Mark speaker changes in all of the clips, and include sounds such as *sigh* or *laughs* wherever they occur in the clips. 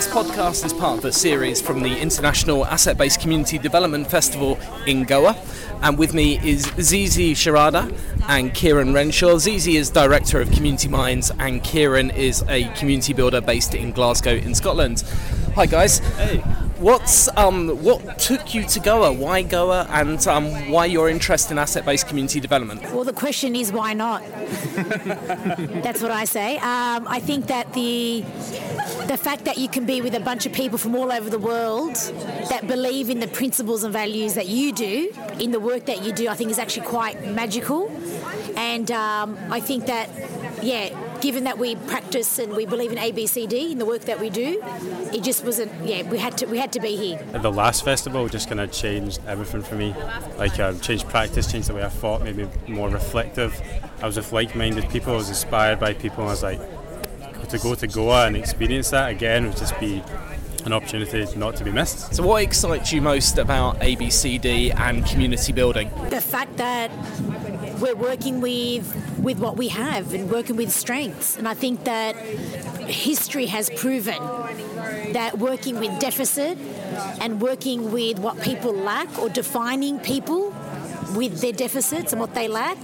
Speaker 1: This podcast is part of a series from the International Asset Based Community Development Festival in Goa. And with me is Zizi Sharada and Kieran Renshaw. Zizi is Director of Community Minds, and Kieran is a community builder based in Glasgow, in Scotland. Hi, guys.
Speaker 2: Hey.
Speaker 1: What's um, what took you to Goa? Why Goa, and um, why your interest in asset-based community development?
Speaker 3: Well, the question is why not? *laughs* That's what I say. Um, I think that the the fact that you can be with a bunch of people from all over the world that believe in the principles and values that you do in the work that you do, I think is actually quite magical. And um, I think that, yeah, given that we practice and we believe in ABCD in the work that we do, it just wasn't. Yeah, we had to we had to be here.
Speaker 2: At the last festival just kind of changed everything for me. Like uh, changed practice, changed the way I thought, maybe more reflective. I was with like-minded people. I was inspired by people. I was like, to go to Goa and experience that again would just be an opportunity not to be missed.
Speaker 1: So, what excites you most about ABCD and community building?
Speaker 3: The fact that we're working with with what we have and working with strengths, and I think that history has proven that working with deficit and working with what people lack or defining people with their deficits and what they lack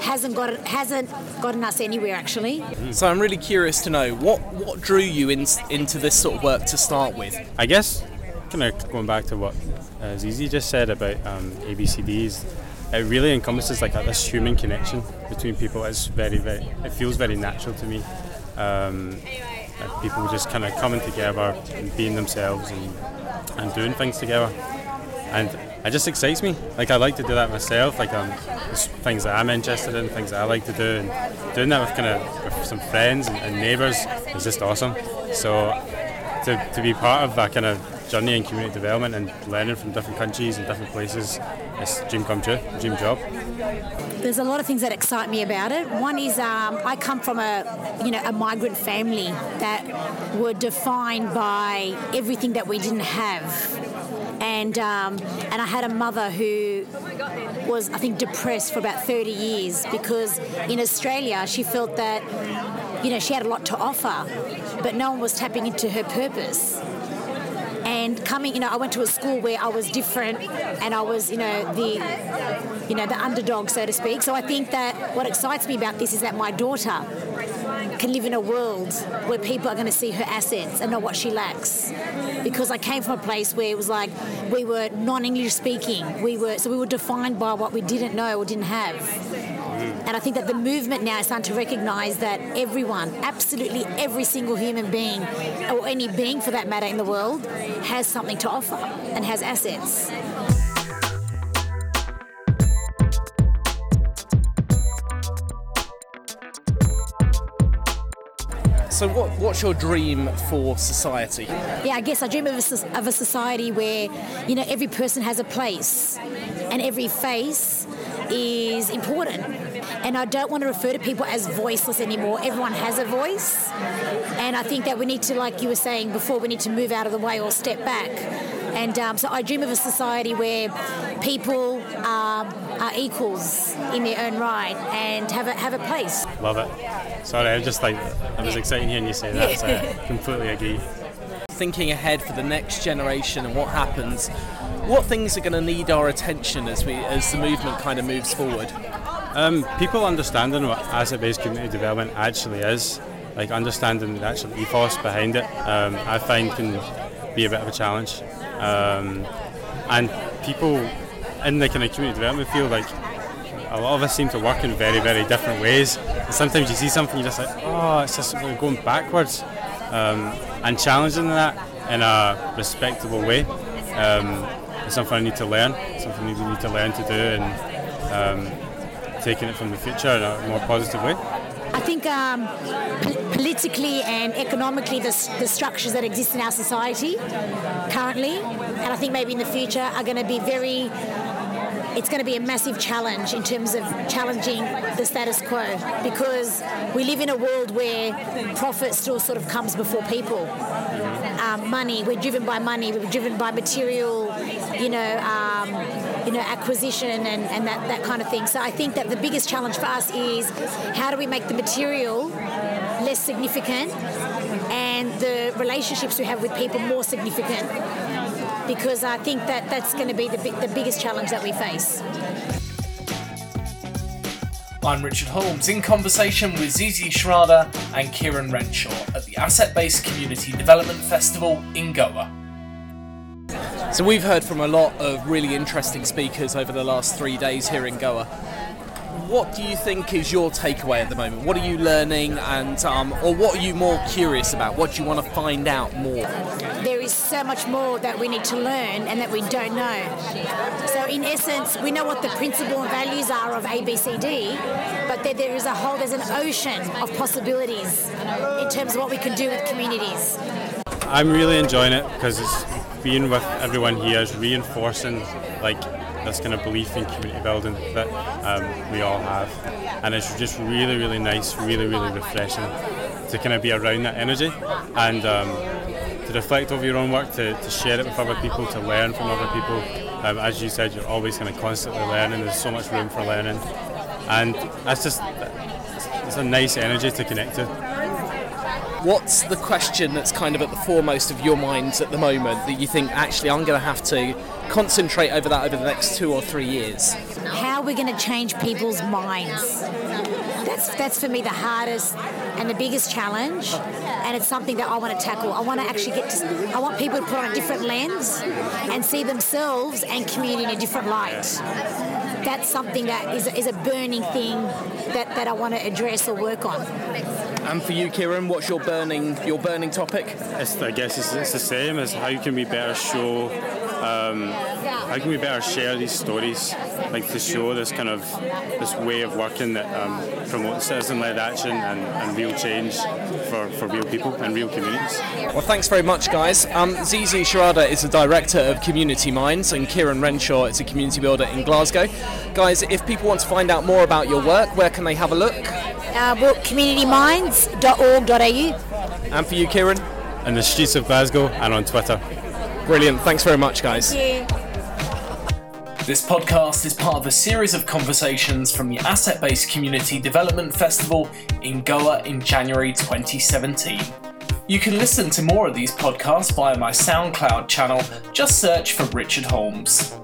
Speaker 3: hasn't got hasn't gotten us anywhere actually.
Speaker 1: So I'm really curious to know what what drew you in, into this sort of work to start with.
Speaker 2: I guess kind of going back to what uh, Zizi just said about um, ABCDs, it really encompasses like this human connection between people. It's very very it feels very natural to me. Um, people just kind of coming together and being themselves and, and doing things together and it just excites me. Like I like to do that myself. Like um, things that I'm interested in, things that I like to do, and doing that with kind of with some friends and, and neighbours is just awesome. So to, to be part of that kind of journey in community development and learning from different countries and different places, it's dream come true, dream job.
Speaker 3: There's a lot of things that excite me about it. One is um, I come from a you know a migrant family that were defined by everything that we didn't have and um, and I had a mother who was I think depressed for about 30 years because in Australia she felt that you know she had a lot to offer, but no one was tapping into her purpose. And coming, you know, I went to a school where I was different, and I was, you know, the, you know, the underdog, so to speak. So I think that what excites me about this is that my daughter can live in a world where people are going to see her assets and not what she lacks. Because I came from a place where it was like we were non-English speaking. We were so we were defined by what we didn't know or didn't have. And I think that the movement now is starting to recognise that everyone, absolutely every single human being, or any being for that matter in the world, has something to offer and has assets.
Speaker 1: So, what, what's your dream for society?
Speaker 3: Yeah, I guess I dream of a, of a society where, you know, every person has a place and every face is important. And I don't want to refer to people as voiceless anymore. Everyone has a voice. And I think that we need to, like you were saying before, we need to move out of the way or step back. And um, so I dream of a society where people are, are equals in their own right and have a, have a place.
Speaker 2: Love it. Sorry, I'm just like, I was excited hearing you say that, so I *laughs* completely agree.
Speaker 1: Thinking ahead for the next generation and what happens, what things are going to need our attention as we as the movement kind of moves forward?
Speaker 2: Um, people understanding what asset-based community development actually is, like understanding the actual ethos behind it, um, I find can be a bit of a challenge. Um, and people in the kind of community development field, like a lot of us seem to work in very, very different ways. And sometimes you see something, you're just like, oh, it's just going backwards. Um, and challenging that in a respectable way um, is something I need to learn, something we need to learn to do, and um, taking it from the future in a more positive way.
Speaker 3: I think um, politically and economically, the, the, structures that exist in our society currently, and I think maybe in the future, are going to be very. It's going to be a massive challenge in terms of challenging the status quo because we live in a world where profit still sort of comes before people. Um, money, we're driven by money, we're driven by material, you know. Um, you know, acquisition and, and that, that kind of thing. So I think that the biggest challenge for us is how do we make the material less significant and the relationships we have with people more significant because I think that that's going to be the, the biggest challenge that we face.
Speaker 1: I'm Richard Holmes in conversation with Zizi Sharada and Kieran Renshaw at the Asset Based Community Development Festival in Goa. So, we've heard from a lot of really interesting speakers over the last three days here in Goa. What do you think is your takeaway at the moment? What are you learning, and um, or what are you more curious about? What do you want to find out more?
Speaker 3: There is so much more that we need to learn and that we don't know. So, in essence, we know what the principle and values are of ABCD, but there, there is a whole, there's an ocean of possibilities in terms of what we can do with communities.
Speaker 2: I'm really enjoying it because it's being with everyone here is reinforcing like this kind of belief in community building that um, we all have, and it's just really, really nice, really, really refreshing to kind of be around that energy and um, to reflect over your own work, to, to share it with other people, to learn from other people. Um, as you said, you're always kind of constantly learning. There's so much room for learning, and that's just it's a nice energy to connect to.
Speaker 1: What's the question that's kind of at the foremost of your minds at the moment that you think actually I'm going to have to concentrate over that over the next two or three years?
Speaker 3: How are we going to change people's minds? That's that's for me the hardest and the biggest challenge, and it's something that I want to tackle. I want to actually get to. I want people to put on a different lens and see themselves and community in a different light. That's something that is, is a burning thing that, that I want to address or work on.
Speaker 1: And for you, Kieran, what's your burning your burning topic?
Speaker 2: It's, I guess it's, it's the same as how can we better show um, how can we better share these stories, like to show this kind of this way of working that um, promotes citizen-led action and, and, real change for, for real people and real communities.
Speaker 1: Well, thanks very much, guys. Um, Zizi Sharada is the director of Community Minds, and Kieran Renshaw is a community builder in Glasgow. Guys, if people want to find out more about your work, where can they have a look?
Speaker 3: Uh, well, communityminds.org.au.
Speaker 1: And for you, Kieran?
Speaker 2: In the streets of Glasgow and on Twitter.
Speaker 1: Brilliant. Thanks very much, guys.
Speaker 3: Thank you.
Speaker 1: This podcast is part of a series of conversations from the Asset Based Community Development Festival in Goa in January 2017. You can listen to more of these podcasts via my SoundCloud channel. Just search for Richard Holmes.